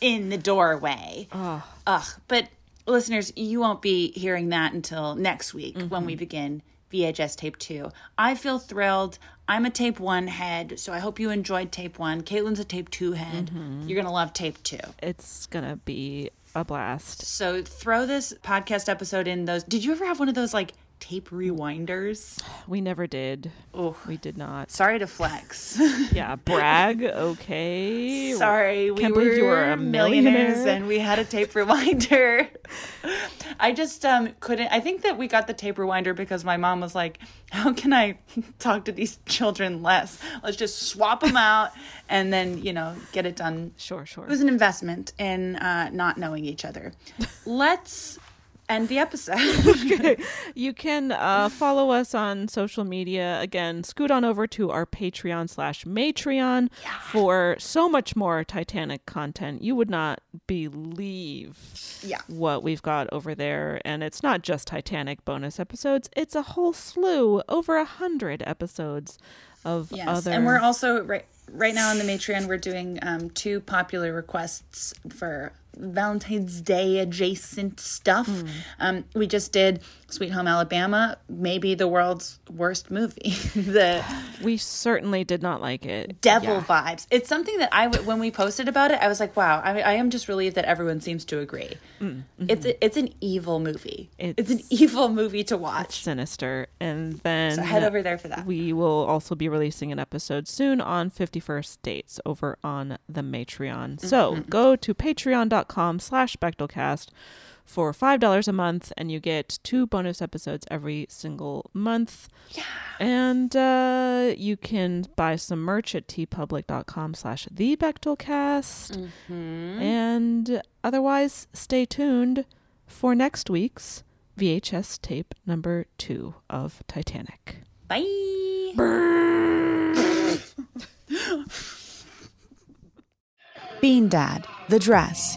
in the doorway. Ugh. But listeners, you won't be hearing that until next week when we mm-hmm. begin VHS tape two. I feel thrilled. I'm a tape one head, so I hope you enjoyed tape one. Caitlin's a tape two head. Mm-hmm. You're going to love tape two. It's going to be a blast. So throw this podcast episode in those. Did you ever have one of those like tape rewinders? We never did. Oh, we did not. Sorry to flex. <laughs> Yeah, brag. Okay. Sorry, we Can't were, believe you were a millionaires millionaire. and we had a tape rewinder. <laughs> I just um couldn't. I think that we got the tape rewinder because my mom was like, "How can I <laughs> talk to these children less? Let's just swap them out and then you know get it done." Sure, sure. It was an investment in uh, not knowing each other. Let's end the episode. <laughs> You can uh, follow us on social media. Again, scoot on over to our Patreon slash Matreon for so much more Titanic content. You would not believe Yeah. what we've got over there. And it's not just Titanic bonus episodes, it's a whole slew, over a hundred episodes of Yes, other. and we're also right right now on the Matreon. We're doing um, two popular requests for Valentine's Day adjacent stuff. Hmm. Um, we just did Sweet Home Alabama, maybe the world's worst movie. <laughs> the <gasps> we certainly did not like it. devil Yeah. vibes. It's something that I when we posted about it, I was like, wow, I, I am just relieved that everyone seems to agree. Mm, mhm. It's a, it's an evil movie. It's, an evil movie to watch. sinister. And then So head over there for that. We will also be releasing an episode soon on 51st dates over on the Matreon. So Mhm. go to patreon.com slash bechdelcast for $5 a month and you get two bonus episodes every single month. Yeah. And uh, you can buy some merch at teepublic.com slash the bechdelcast. Mhm. And otherwise, stay tuned for next week's VHS tape number two of Titanic. Bye. Bean Dad, The Dress,